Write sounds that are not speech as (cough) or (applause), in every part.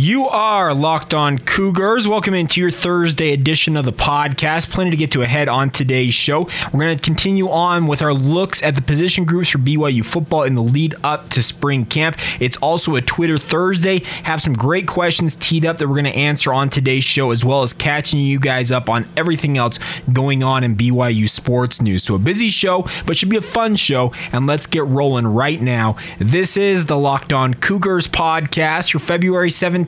You are locked on Cougars. Welcome into your Thursday edition of the podcast. Plenty to get to ahead on today's show. We're going to continue on with our looks at the position groups for BYU football in the lead up to spring camp. It's also a Twitter Thursday. Have some great questions teed up that we're going to answer on today's show, as well as catching you guys up on everything else going on in BYU sports news. So, a busy show, but should be a fun show. And let's get rolling right now. This is the Locked On Cougars podcast for February 17th.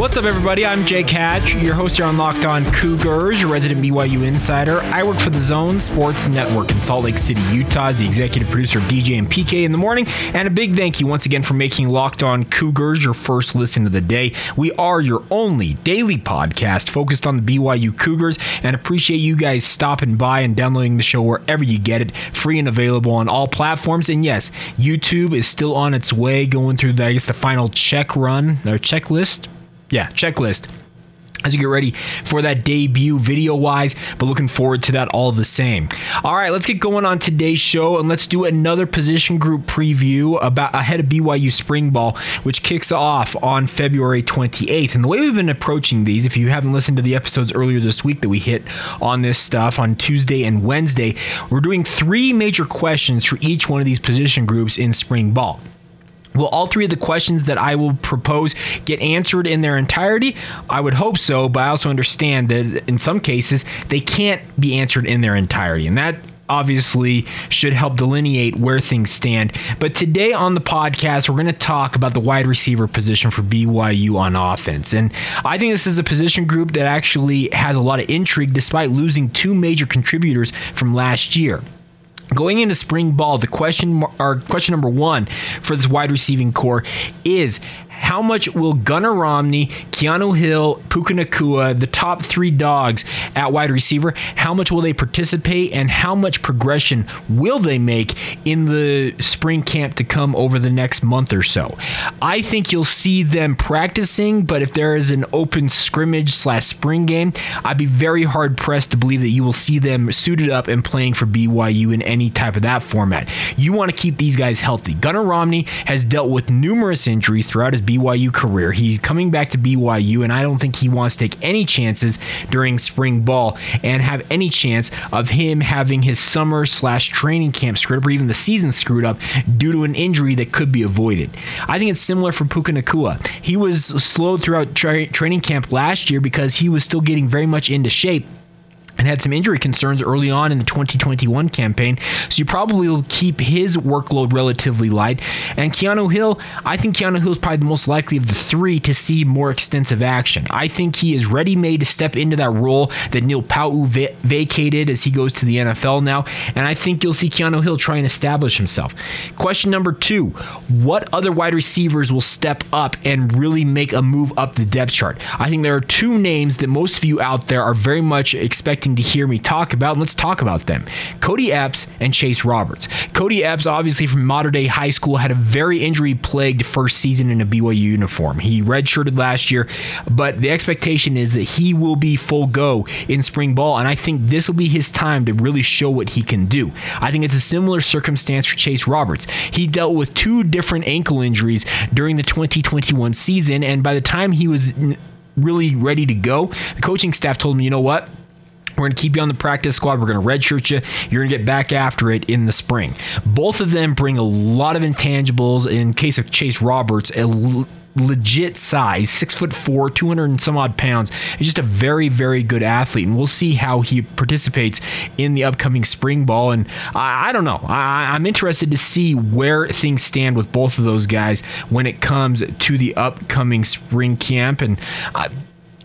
What's up, everybody? I'm Jake Hatch, your host here on Locked On Cougars, your resident BYU insider. I work for the Zone Sports Network in Salt Lake City, Utah, as the executive producer of DJ and PK in the morning. And a big thank you once again for making Locked On Cougars your first listen of the day. We are your only daily podcast focused on the BYU Cougars and appreciate you guys stopping by and downloading the show wherever you get it, free and available on all platforms. And yes, YouTube is still on its way, going through, the, I guess, the final check run or checklist yeah, checklist as you get ready for that debut video wise, but looking forward to that all the same. All right, let's get going on today's show and let's do another position group preview about ahead of BYU spring ball, which kicks off on February 28th. And the way we've been approaching these, if you haven't listened to the episodes earlier this week that we hit on this stuff on Tuesday and Wednesday, we're doing three major questions for each one of these position groups in spring ball. Will all three of the questions that I will propose get answered in their entirety? I would hope so, but I also understand that in some cases they can't be answered in their entirety. And that obviously should help delineate where things stand. But today on the podcast, we're going to talk about the wide receiver position for BYU on offense. And I think this is a position group that actually has a lot of intrigue despite losing two major contributors from last year. Going into spring ball, the question or question number one for this wide receiving corps is how much will Gunnar Romney, Keanu Hill, Puka Nacua, the top three dogs at wide receiver, how much will they participate and how much progression will they make in the spring camp to come over the next month or so? I think you'll see them practicing, but if there is an open scrimmage slash spring game, I'd be very hard pressed to believe that you will see them suited up and playing for BYU in any type of that format. You want to keep these guys healthy. Gunnar Romney has dealt with numerous injuries throughout his BYU career. He's coming back to BYU, and I don't think he wants to take any chances during spring ball and have any chance of him having his summer slash training camp screwed up or even the season screwed up due to an injury that could be avoided. I think it's similar for Puka Nacua. He was slowed throughout tra- training camp last year because he was still getting very much into shape and had some injury concerns early on in the 2021 campaign. So you probably will keep his workload relatively light. And Keanu Hill, I think Keanu Hill is probably the most likely of the three to see more extensive action. I think he is ready made to step into that role that Neil Pau'u va- vacated as he goes to the NFL now. And I think you'll see Keanu Hill try and establish himself. Question number two What other wide receivers will step up and really make a move up the depth chart? I think there are two names that most of you out there are very much expecting to hear me talk about. And let's talk about them. Cody Epps and Chase Roberts. Cody Epps, obviously from modern day High School, had a very injury plagued first season in a BYU uniform. He redshirted last year, but the expectation is that he will be full go in spring ball. And I think this will be his time to really show what he can do. I think it's a similar circumstance for Chase Roberts. He dealt with two different ankle injuries during the 2021 season, and by the time he was really ready to go, the coaching staff told him, you know what? We're going to keep you on the practice squad. We're going to redshirt you. You're going to get back after it in the spring. Both of them bring a lot of intangibles. In case of Chase Roberts, a legit size, six foot four, 200 and some odd pounds. He's just a very, very good athlete. And we'll see how he participates in the upcoming spring ball. And I, I don't know. I, am interested to see where things stand with both of those guys when it comes to the upcoming spring camp. And I,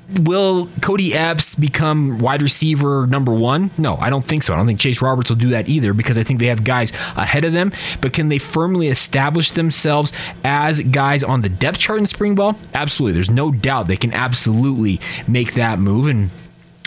will Cody Epps become wide receiver number one? No, I don't think so. I don't think Chase Roberts will do that either because I think they have guys ahead of them. But can they firmly establish themselves as guys on the depth chart in spring ball? Absolutely. There's no doubt they can absolutely make that move. And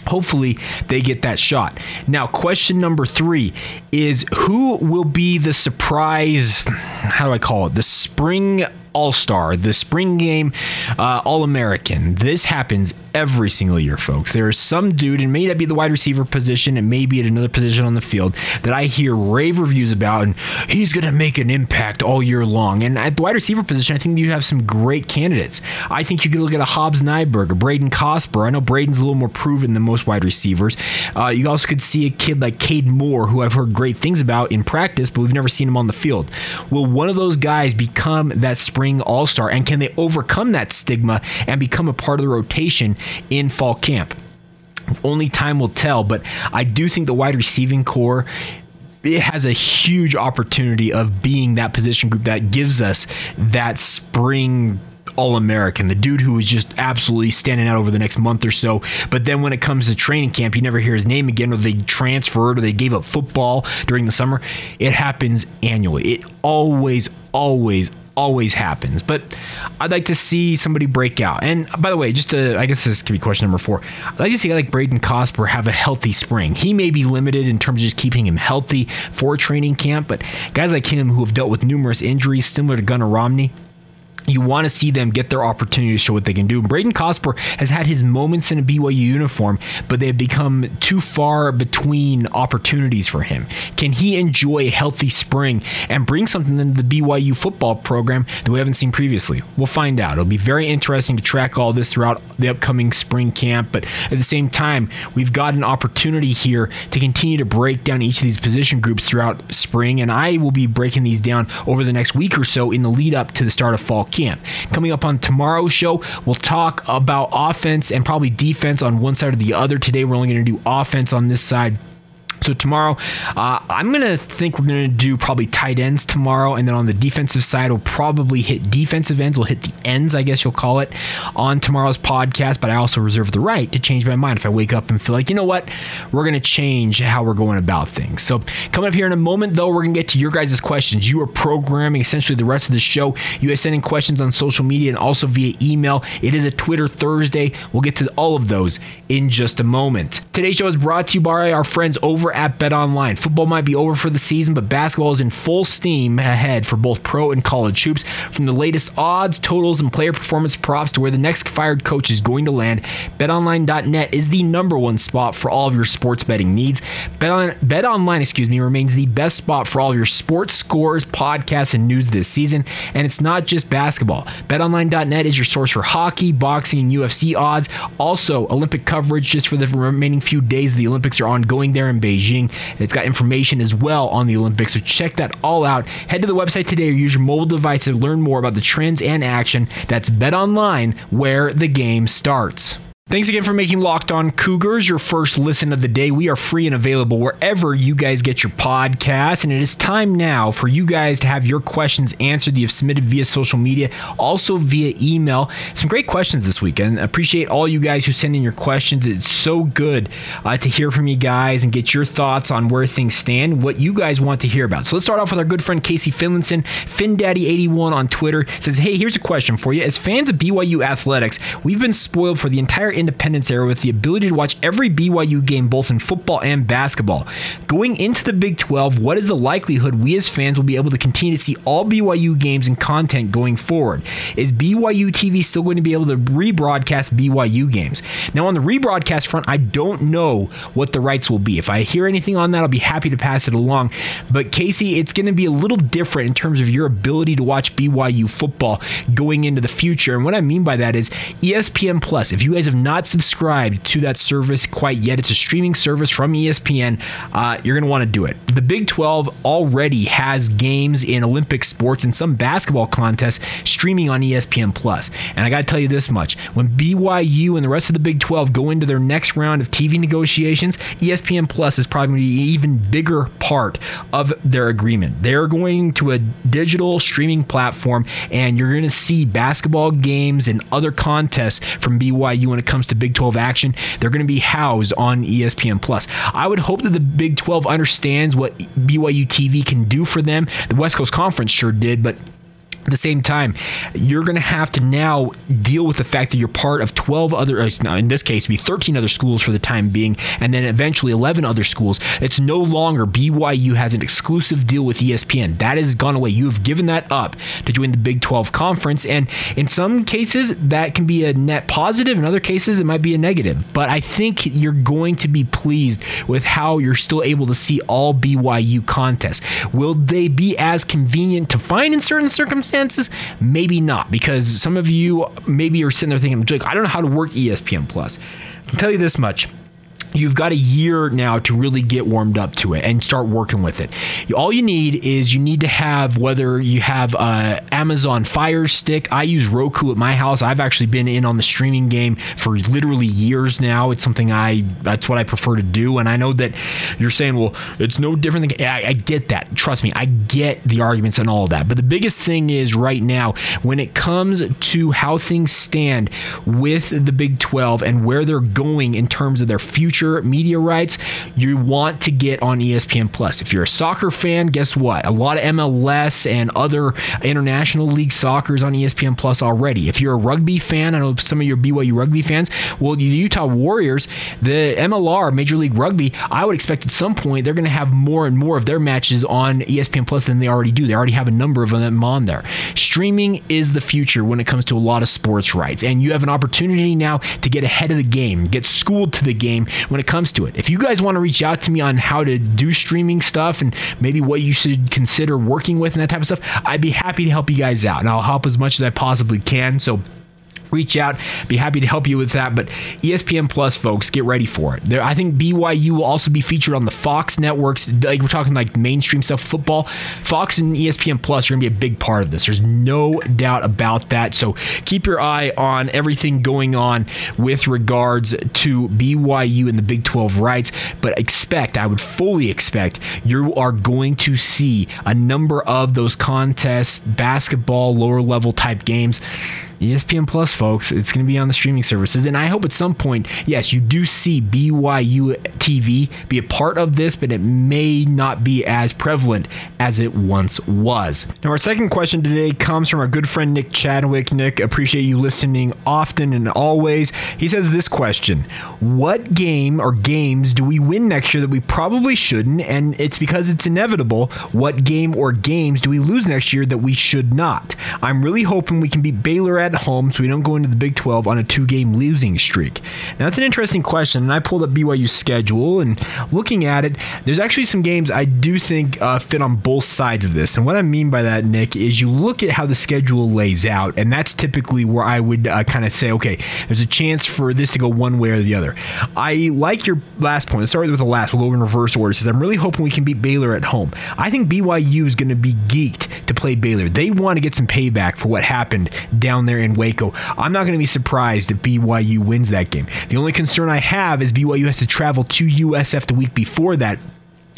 hopefully they get that shot. Now, question number three is who will be the surprise? How do I call it? The spring All Star, the spring game uh, All American. This happens every single year, folks. There is some dude, and may that be the wide receiver position, and maybe at another position on the field, that I hear rave reviews about, and he's going to make an impact all year long. And at the wide receiver position, I think you have some great candidates. I think you could look at a Hobbs Nyberg, a Braden Cosper. I know Braden's a little more proven than most wide receivers. Uh, you also could see a kid like Cade Moore, who I've heard great things about in practice, but we've never seen him on the field. Will one of those guys become that spring all star? And can they overcome that stigma and become a part of the rotation in fall camp? Only time will tell, but I do think the wide receiving corps it has a huge opportunity of being that position group that gives us that spring all American, the dude who was just absolutely standing out over the next month or so. But then when it comes to training camp, you never hear his name again, or they transferred, or they gave up football during the summer. It happens annually. It always, always, always happens. But I'd like to see somebody break out. And by the way, just to, I guess this could be question number four. I'd like to see like Braden Cosper have a healthy spring. He may be limited in terms of just keeping him healthy for training camp, but guys like him who have dealt with numerous injuries, similar to Gunnar Romney, you want to see them get their opportunity to show what they can do. Braden Cosper has had his moments in a BYU uniform, but they've become too far between opportunities for him. Can he enjoy a healthy spring and bring something into the BYU football program that we haven't seen previously? We'll find out. It'll be very interesting to track all this throughout the upcoming spring camp, but at the same time, we've got an opportunity here to continue to break down each of these position groups throughout spring, and I will be breaking these down over the next week or so in the lead up to the start of fall camp camp. Coming up on tomorrow's show, we'll talk about offense and probably defense on one side or the other. Today, we're only going to do offense on this side. So tomorrow, uh, I'm gonna think we're gonna do probably tight ends tomorrow, and then on the defensive side, we'll probably hit defensive ends. We'll hit the ends, I guess you'll call it, on tomorrow's podcast. But I also reserve the right to change my mind if I wake up and feel like you know what, we're gonna change how we're going about things. So coming up here in a moment, though, we're gonna get to your guys' questions. You are programming essentially the rest of the show. You guys sending questions on social media and also via email. It is a Twitter Thursday. We'll get to all of those in just a moment. Today's show is brought to you by our friends over over at Bet Online. Football might be over for the season, but basketball is in full steam ahead for both pro and college hoops. From the latest odds, totals, and player performance props to where the next fired coach is going to land, BetOnline.net is the number one spot for all of your sports betting needs. Bet, on, Bet Online, excuse me, remains the best spot for all of your sports scores, podcasts, and news this season. And it's not just basketball. BetOnline.net is your source for hockey, boxing, and UFC odds. Also, Olympic coverage just for the remaining few days the Olympics are ongoing there in Beijing. Beijing. It's got information as well on the Olympics, so check that all out. Head to the website today or use your mobile device to learn more about the trends and action. That's Bet Online, where the game starts. Thanks again for making Locked On Cougars your first listen of the day. We are free and available wherever you guys get your podcasts. And it is time now for you guys to have your questions answered. You have submitted via social media, also via email. Some great questions this weekend. Appreciate all you guys who send in your questions. It's so good uh, to hear from you guys and get your thoughts on where things stand, what you guys want to hear about. So let's start off with our good friend Casey Finlinson. FinDaddy81 on Twitter says, Hey, here's a question for you. As fans of BYU athletics, we've been spoiled for the entire independence era with the ability to watch every BYU game both in football and basketball. Going into the Big 12, what is the likelihood we as fans will be able to continue to see all BYU games and content going forward? Is BYU TV still going to be able to rebroadcast BYU games? Now, on the rebroadcast front, I don't know what the rights will be. If I hear anything on that, I'll be happy to pass it along. But Casey, it's going to be a little different in terms of your ability to watch BYU football going into the future. And what I mean by that is ESPN Plus. If you guys have not not subscribed to that service quite yet, it's a streaming service from ESPN. Uh, you're going to want to do it. The Big 12 already has games in Olympic sports and some basketball contests streaming on ESPN Plus. And I got to tell you this much: when BYU and the rest of the Big 12 go into their next round of TV negotiations, ESPN Plus is probably an even bigger part of their agreement. They're going to a digital streaming platform, and you're going to see basketball games and other contests from BYU when it comes to Big 12 action, they're going to be housed on ESPN Plus. I would hope that the Big 12 understands what BYU TV can do for them. The West Coast Conference sure did, but At the same time, you're going to have to now deal with the fact that you're part of 12 other, uh, in this case, be 13 other schools for the time being, and then eventually 11 other schools. It's no longer BYU has an exclusive deal with ESPN. That has gone away. You have given that up to join the Big 12 conference, and in some cases, that can be a net positive. In other cases, it might be a negative. But I think you're going to be pleased with how you're still able to see all BYU contests. Will they be as convenient to find in certain circumstances? Circumstances, maybe not, because some of you maybe are sitting there thinking, Jake, I don't know how to work ESPN Plus. I can tell you this much you've got a year now to really get warmed up to it and start working with it. All you need is you need to have whether you have a Amazon Fire Stick. I use Roku at my house. I've actually been in on the streaming game for literally years now. It's something I that's what I prefer to do. And I know that you're saying, well, it's no different than I, I get that. Trust me, I get the arguments and all of that. But the biggest thing is right now when it comes to how things stand with the Big 12 and where they're going in terms of their future future media rights, you want to get on ESPN Plus. If you're a soccer fan, guess what? A lot of MLS and other international league soccer is on ESPN Plus already. If you're a rugby fan, I know some of your BYU rugby fans, well, the Utah Warriors, the MLR, Major League Rugby, I would expect at some point they're going to have more and more of their matches on ESPN Plus than they already do. They already have a number of them on there. Streaming is the future when it comes to a lot of sports rights, and you have an opportunity now to get ahead of the game, get schooled to the game when it comes to it. If you guys want to reach out to me on how to do streaming stuff and maybe what you should consider working with and that type of stuff, I'd be happy to help you guys out. And I'll help as much as I possibly can. So reach out. Be happy to help you with that. But ESPN Plus, folks, get ready for it. There, I think BYU will also be featured on the Fox networks. Like we're talking like mainstream stuff, football. Fox and ESPN Plus are going to be a big part of this. There's no doubt about that. So keep your eye on everything going on with regards to BYU and the Big 12 rights. But expect, I would fully expect, you are going to see a number of those contests, basketball, lower level type games ESPN Plus, folks. It's going to be on the streaming services. And I hope at some point, yes, you do see BYU TV be a part of this, but it may not be as prevalent as it once was. Now, our second question today comes from our good friend Nick Chadwick. Nick, appreciate you listening often and always. He says this question What game or games do we win next year that we probably shouldn't? And it's because it's inevitable. What game or games do we lose next year that we should not? I'm really hoping we can beat Baylor at at home so we don't go into the Big 12 on a two game losing streak? Now, that's an interesting question, and I pulled up BYU's schedule and looking at it, there's actually some games I do think uh, fit on both sides of this. And what I mean by that, Nick, is you look at how the schedule lays out, and that's typically where I would uh, kind of say, okay, there's a chance for this to go one way or the other. I like your last point. Let's start with the last. We'll go in reverse order. It says, I'm really hoping we can beat Baylor at home. I think BYU is going to be geeked to play Baylor. They want to get some payback for what happened down there there in Waco. I'm not going to be surprised if BYU wins that game. The only concern I have is BYU has to travel to USF the week before that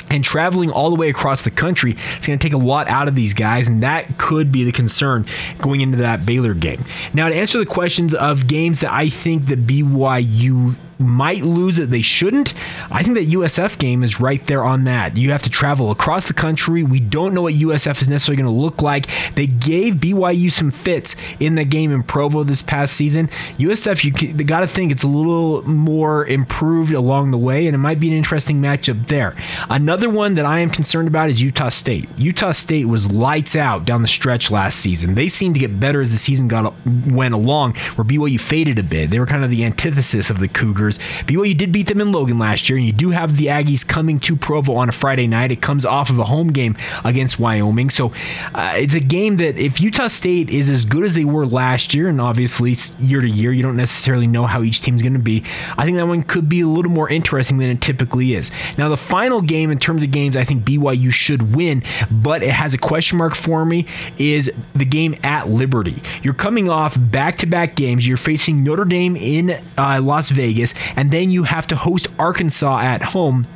and traveling all the way across the country, it's going to take a lot out of these guys, and that could be the concern going into that Baylor game. Now, to answer the questions of games that I think that BYU might lose it. They shouldn't. I think that USF game is right there on that. You have to travel across the country. We don't know what USF is necessarily going to look like. They gave BYU some fits in the game in Provo this past season. USF, you got to think it's a little more improved along the way, and it might be an interesting matchup there. Another one that I am concerned about is Utah State. Utah State was lights out down the stretch last season. They seemed to get better as the season got went along, where BYU faded a bit. They were kind of the antithesis of the Cougars. BYU did beat them in Logan last year, and you do have the Aggies coming to Provo on a Friday night. It comes off of a home game against Wyoming, so uh, it's a game that if Utah State is as good as they were last year, and obviously year to year, you don't necessarily know how each team's going to be. I think that one could be a little more interesting than it typically is. Now, the final game in terms of games, I think BYU should win, but it has a question mark for me. Is the game at Liberty? You're coming off back-to-back games. You're facing Notre Dame in uh, Las Vegas, and then you have to host Arkansas at home.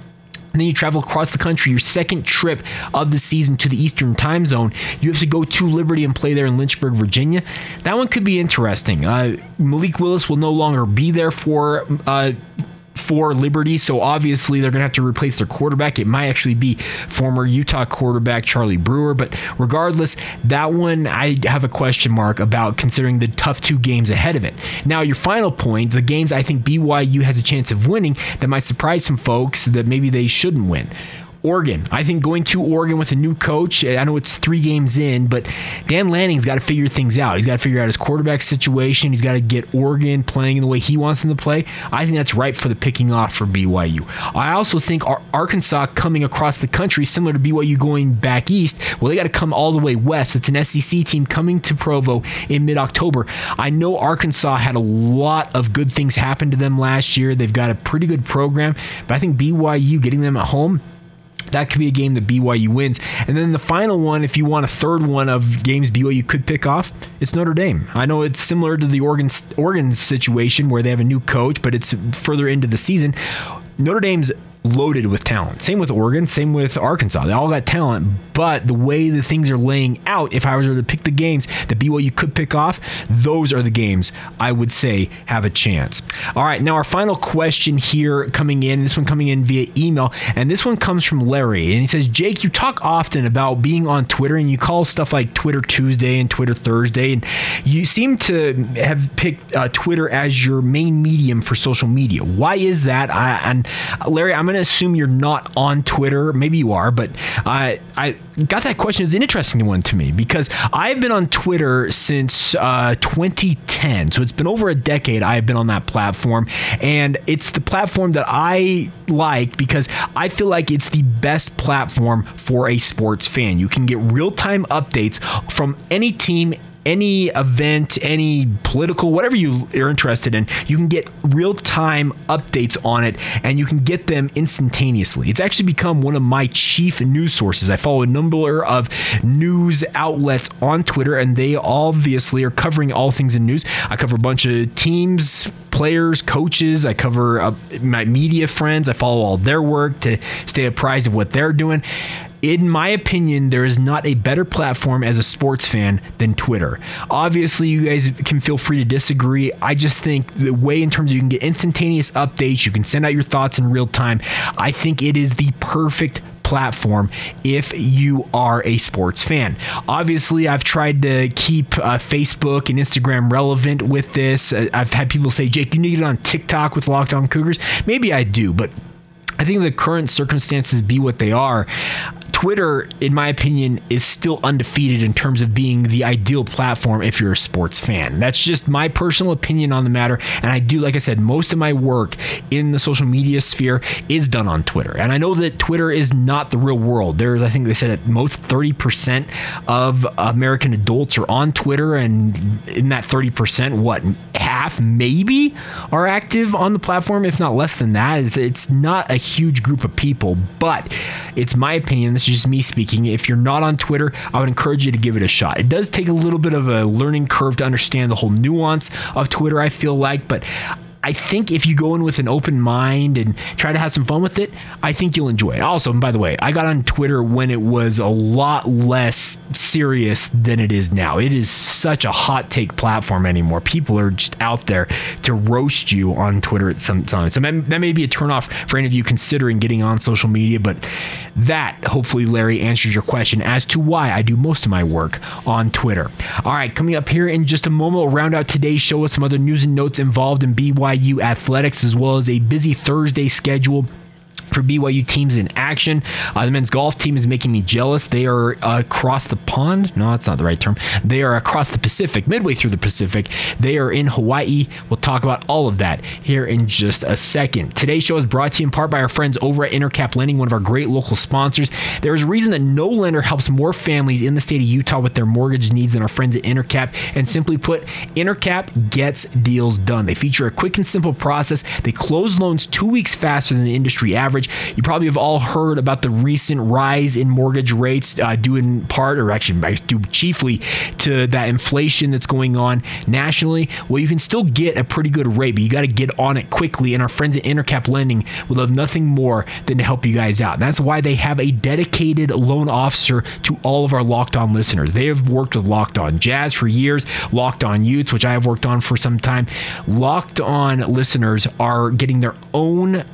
And then you travel across the country, your second trip of the season to the Eastern time zone. You have to go to Liberty and play there in Lynchburg, Virginia. That one could be interesting. Uh, Malik Willis will no longer be there for. Uh, for Liberty, so obviously they're going to have to replace their quarterback. It might actually be former Utah quarterback Charlie Brewer, but regardless, that one I have a question mark about considering the tough two games ahead of it. Now, your final point, the games I think BYU has a chance of winning that might surprise some folks that maybe they shouldn't win. Oregon. I think going to Oregon with a new coach, I know it's three games in, but Dan Lanning's got to figure things out. He's got to figure out his quarterback situation. He's got to get Oregon playing in the way he wants them to play. I think that's ripe for the picking off for BYU. I also think Arkansas coming across the country, similar to BYU going back east, well, they got to come all the way west. It's an SEC team coming to Provo in mid October. I know Arkansas had a lot of good things happen to them last year. They've got a pretty good program, but I think BYU getting them at home that could be a game that BYU wins. And then the final one, if you want a third one of games BYU could pick off, it's Notre Dame. I know it's similar to the Oregon Oregon situation where they have a new coach, but it's further into the season. Notre Dame's loaded with talent. Same with Oregon, same with Arkansas. They all got talent, but the way the things are laying out, if I was to pick the games that BYU could pick off, those are the games I would say have a chance. All right, now our final question here coming in, this one coming in via email, and this one comes from Larry, and he says, Jake, you talk often about being on Twitter, and you call stuff like Twitter Tuesday and Twitter Thursday, and you seem to have picked uh, Twitter as your main medium for social media. Why is that? I, and Larry, I'm going going to assume you're not on Twitter. Maybe you are, but I I got that question. It's an interesting one to me because I've been on Twitter since uh, 2010. So it's been over a decade I've been on that platform. And it's the platform that I like because I feel like it's the best platform for a sports fan. You can get real time updates from any team any event, any political, whatever you are interested in, you can get real time updates on it and you can get them instantaneously. It's actually become one of my chief news sources. I follow a number of news outlets on Twitter and they obviously are covering all things in news. I cover a bunch of teams, players, coaches. I cover uh, my media friends. I follow all their work to stay apprised of what they're doing in my opinion, there is not a better platform as a sports fan than Twitter. Obviously, you guys can feel free to disagree. I just think the way, in terms of you can get instantaneous updates, you can send out your thoughts in real time. I think it is the perfect platform if you are a sports fan. Obviously, I've tried to keep uh, Facebook and Instagram relevant with this. Uh, I've had people say, Jake, you need it on TikTok with Locked On Cougars. Maybe I do, but I think the current circumstances be what they are. Twitter, in my opinion, is still undefeated in terms of being the ideal platform if you're a sports fan. That's just my personal opinion on the matter. And I do, like I said, most of my work in the social media sphere is done on Twitter. And I know that Twitter is not the real world. There's, I think they said at most 30% of American adults are on Twitter. And in that 30%, what, half maybe are active on the platform, if not less than that. It's, it's not a huge group of people, but it's my opinion. This is just me speaking. If you're not on Twitter, I would encourage you to give it a shot. It does take a little bit of a learning curve to understand the whole nuance of Twitter, I feel like, but I think if you go in with an open mind and try to have some fun with it, I think you'll enjoy it. Also, by the way, I got on Twitter when it was a lot less serious than it is now. It is such a hot take platform anymore. People are just out there to roast you on Twitter at some time. So that may be a turnoff for any of you considering getting on social media, but that hopefully, Larry, answers your question as to why I do most of my work on Twitter. All right, coming up here in just a moment, we'll round out today's show with some other news and notes involved in BY BYU athletics, as well as a busy Thursday schedule for BYU teams in action. Uh, the men's golf team is making me jealous. They are uh, across the pond. No, that's not the right term. They are across the Pacific, midway through the Pacific. They are in Hawaii. We'll talk about all of that here in just a second. Today's show is brought to you in part by our friends over at Intercap Lending, one of our great local sponsors. There is a reason that no lender helps more families in the state of Utah with their mortgage needs than our friends at Intercap. And simply put, Intercap gets deals done. They feature a quick and simple process. They close loans two weeks faster than the industry average mortgage. You probably have all heard about the recent rise in mortgage rates, uh, due in part, or actually due chiefly to that inflation that's going on nationally. Well, you can still get a pretty good rate, but you got to get on it quickly. And our friends at Intercap Lending would love nothing more than to help you guys out. That's why they have a dedicated loan officer to all of our Locked On listeners. They have worked with Locked On Jazz for years, Locked On Utes, which I have worked on for some time. Locked On listeners are getting their own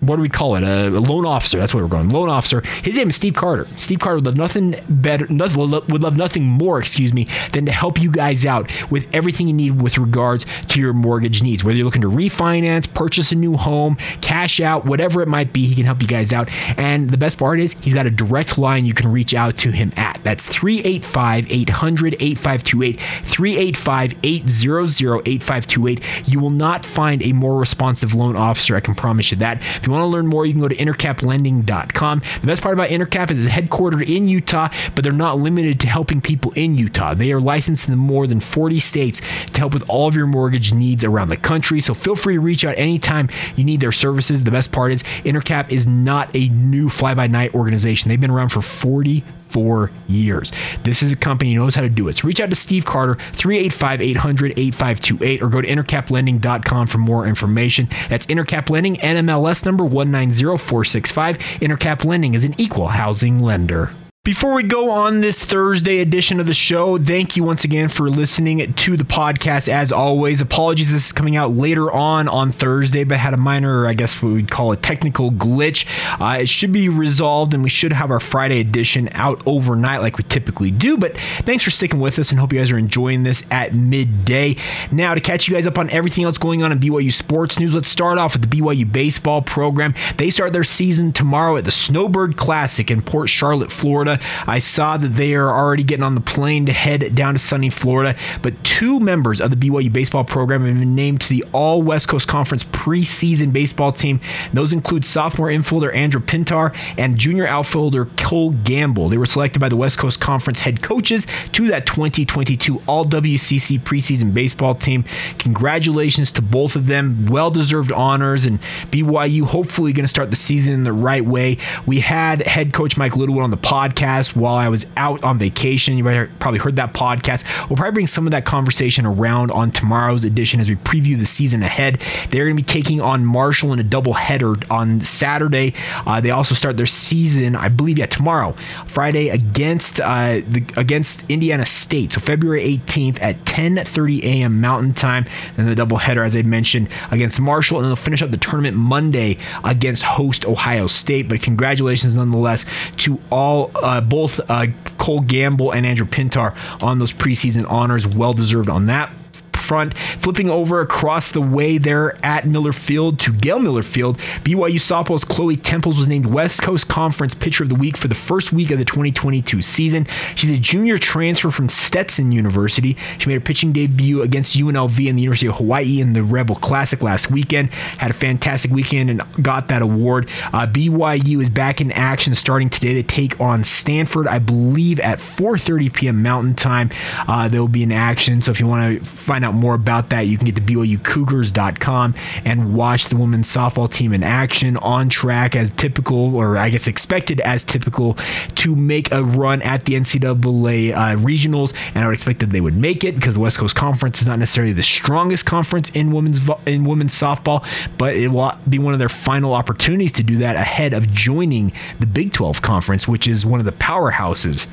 what do we call it? A, loan officer. That's what we're going. Loan officer. His name is Steve Carter. Steve Carter would love nothing better. Nothing, would love nothing more, excuse me, than to help you guys out with everything you need with regards to your mortgage needs. Whether you're looking to refinance, purchase a new home, cash out, whatever it might be, he can help you guys out. And the best part is he's got a direct line you can reach out to him at. That's 385 800 8528. 385 800 8528. You will not find a more responsive loan officer. I can promise you that. You want to learn more, you can go to intercaplending.com. The best part about Intercap is it's headquartered in Utah, but they're not limited to helping people in Utah. They are licensed in more than 40 states to help with all of your mortgage needs around the country. So feel free to reach out anytime you need their services. The best part is Intercap is not a new fly by night organization. They've been around for 40 four years. This is a company knows how to do it. So reach out to Steve Carter, 385 800 8528, or go to intercaplending.com for more information. That's Intercap Lending, NMLS number 190465. Intercap Lending is an equal housing lender. Before we go on this Thursday edition of the show, thank you once again for listening to the podcast. As always, apologies, this is coming out later on on Thursday, but had a minor, I guess what we'd call a technical glitch. Uh, it should be resolved, and we should have our Friday edition out overnight like we typically do. But thanks for sticking with us, and hope you guys are enjoying this at midday. Now, to catch you guys up on everything else going on in BYU sports news, let's start off with the BYU baseball program. They start their season tomorrow at the Snowbird Classic in Port Charlotte, Florida. I saw that they are already getting on the plane to head down to sunny Florida. But two members of the BYU baseball program have been named to the All West Coast Conference preseason baseball team. Those include sophomore infielder Andrew Pintar and junior outfielder Cole Gamble. They were selected by the West Coast Conference head coaches to that 2022 All WCC preseason baseball team. Congratulations to both of them. Well deserved honors, and BYU hopefully going to start the season in the right way. We had head coach Mike Littlewood on the podcast podcast while I was out on vacation. You probably heard that podcast. We'll probably bring some of that conversation around on tomorrow's edition as we preview the season ahead. They're going to be taking on Marshall in a doubleheader on Saturday. Uh, they also start their season, I believe, yeah, tomorrow, Friday against uh, the, against Indiana State. So February 18th at 10:30 a.m. Mountain Time. And the doubleheader, as I mentioned, against Marshall, and then they'll finish up the tournament Monday against host Ohio State. But congratulations nonetheless to all. Uh, both uh, Cole Gamble and Andrew Pintar on those preseason honors. Well deserved on that front. Flipping over across the way there at Miller Field to Gail Miller Field, BYU softball's Chloe Temples was named West Coast Conference Pitcher of the Week for the first week of the 2022 season. She's a junior transfer from Stetson University. She made her pitching debut against UNLV and the University of Hawaii in the Rebel Classic last weekend. Had a fantastic weekend and got that award. Uh, BYU is back in action starting today to take on Stanford, I believe at 4:30 p.m. Mountain Time. Uh, they'll be in action. So if you want to find out more about that, you can get to BYUCougars.com and watch the women's softball team in action on track as typical, or I guess expected as typical, to make a run at the NCAA uh, regionals. And I would expect that they would make it because the West Coast Conference is not necessarily the strongest conference in women's in women's softball, but it will be one of their final opportunities to do that ahead of joining the Big 12 Conference, which is one of the powerhouses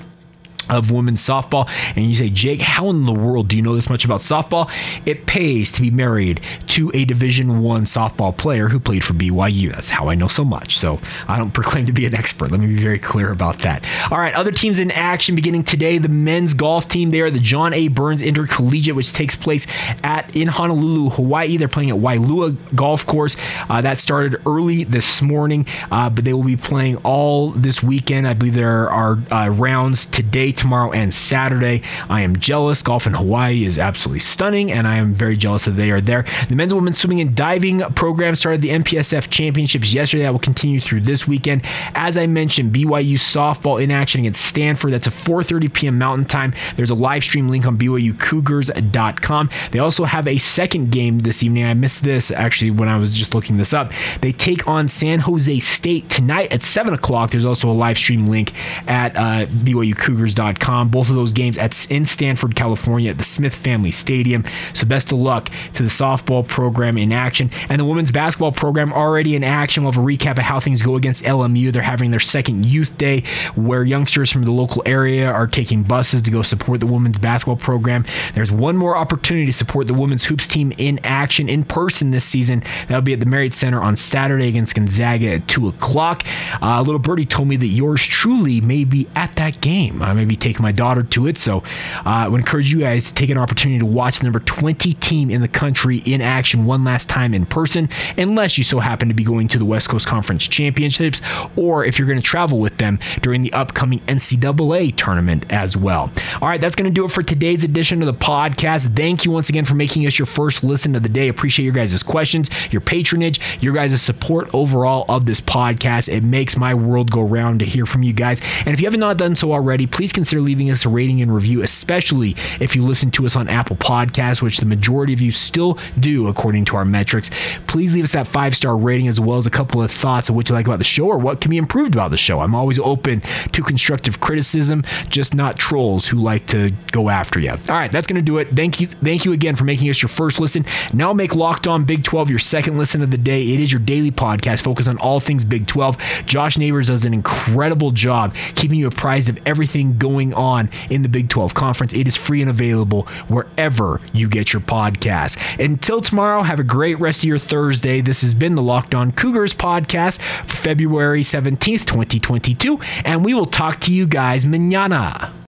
of women's softball. And you say jake how in the world do you know this much about softball? It pays to be married to a division one softball player who played for byu that's how i know so much. So i don't (laughs) proclaim to be an expert. Let me be very clear about that. All right other teams in action beginning today. The men's golf team there the john a. Burns intercollegiate which takes place at in honolulu hawaii. They're playing at wailua golf course. Uh, that started early this morning uh, but they will be playing all this weekend. I believe there are uh, rounds today tomorrow and Saturday. I am jealous. Golf in Hawaii is absolutely stunning, and I am very jealous that they are there. The men's and women's swimming and diving program started the MPSF championships yesterday. That will continue through this weekend. As I mentioned, BYU softball in action against Stanford. That's a 4:30 p.m. Mountain Time. There's a live stream link on BYUCougars.com. They also have a second game this evening. I missed this actually when I was just looking this up. They take on San Jose State tonight at 7 o'clock. There's also a live stream link at uh, BYUCougars.com. Both of those games at in Stanford, California, at the Smith Family Stadium. So best of luck to the softball program in action and the women's basketball program already in action. We'll have a recap of how things go against LMU. They're having their second youth day where youngsters from the local area are taking buses to go support the women's basketball program. There's one more opportunity to support the women's hoops team in action in person this season. That'll be at the Marriott Center on Saturday against Gonzaga at 2 o'clock. Uh, little birdie told me that yours truly may be at that game. I may be taking my daughter to it. So uh, I would encourage you guys to take an opportunity to watch the number 20 team in the country in action one last time in person, unless you so happen to be going to the West Coast Conference Championships or if you're going to travel with them during the upcoming NCAA tournament as well. All right, that's going to do it for today's edition of the podcast. Thank you once again for making us your first listen of the day. Appreciate your guys' questions, your patronage, your guys' support overall of this podcast. It makes my world go round to hear from you guys. And if you haven't not done so already, please consider leaving us a rating and review, especially if you listen to us on Apple Podcasts, which the majority of you still do according to our metrics. Please leave us that five star rating as well as a couple of thoughts of what you like about the show or what can be improved about the show. I'm always open to constructive criticism, just not trolls who like to go after you. All right, that's going to do it. Thank you, thank you again for making us your first listen. Now make Locked On Big 12 your second listen of the day. It is your daily podcast focused on all things Big 12. Josh Neighbors does an incredible job keeping you apprised of everything going on in the Big 12 Conference. It is free and available wherever you get your podcast. Until tomorrow, have a great rest of your Thursday. This has been the Locked On Cougars podcast February 17th, 2022, and we will talk to you guys manana.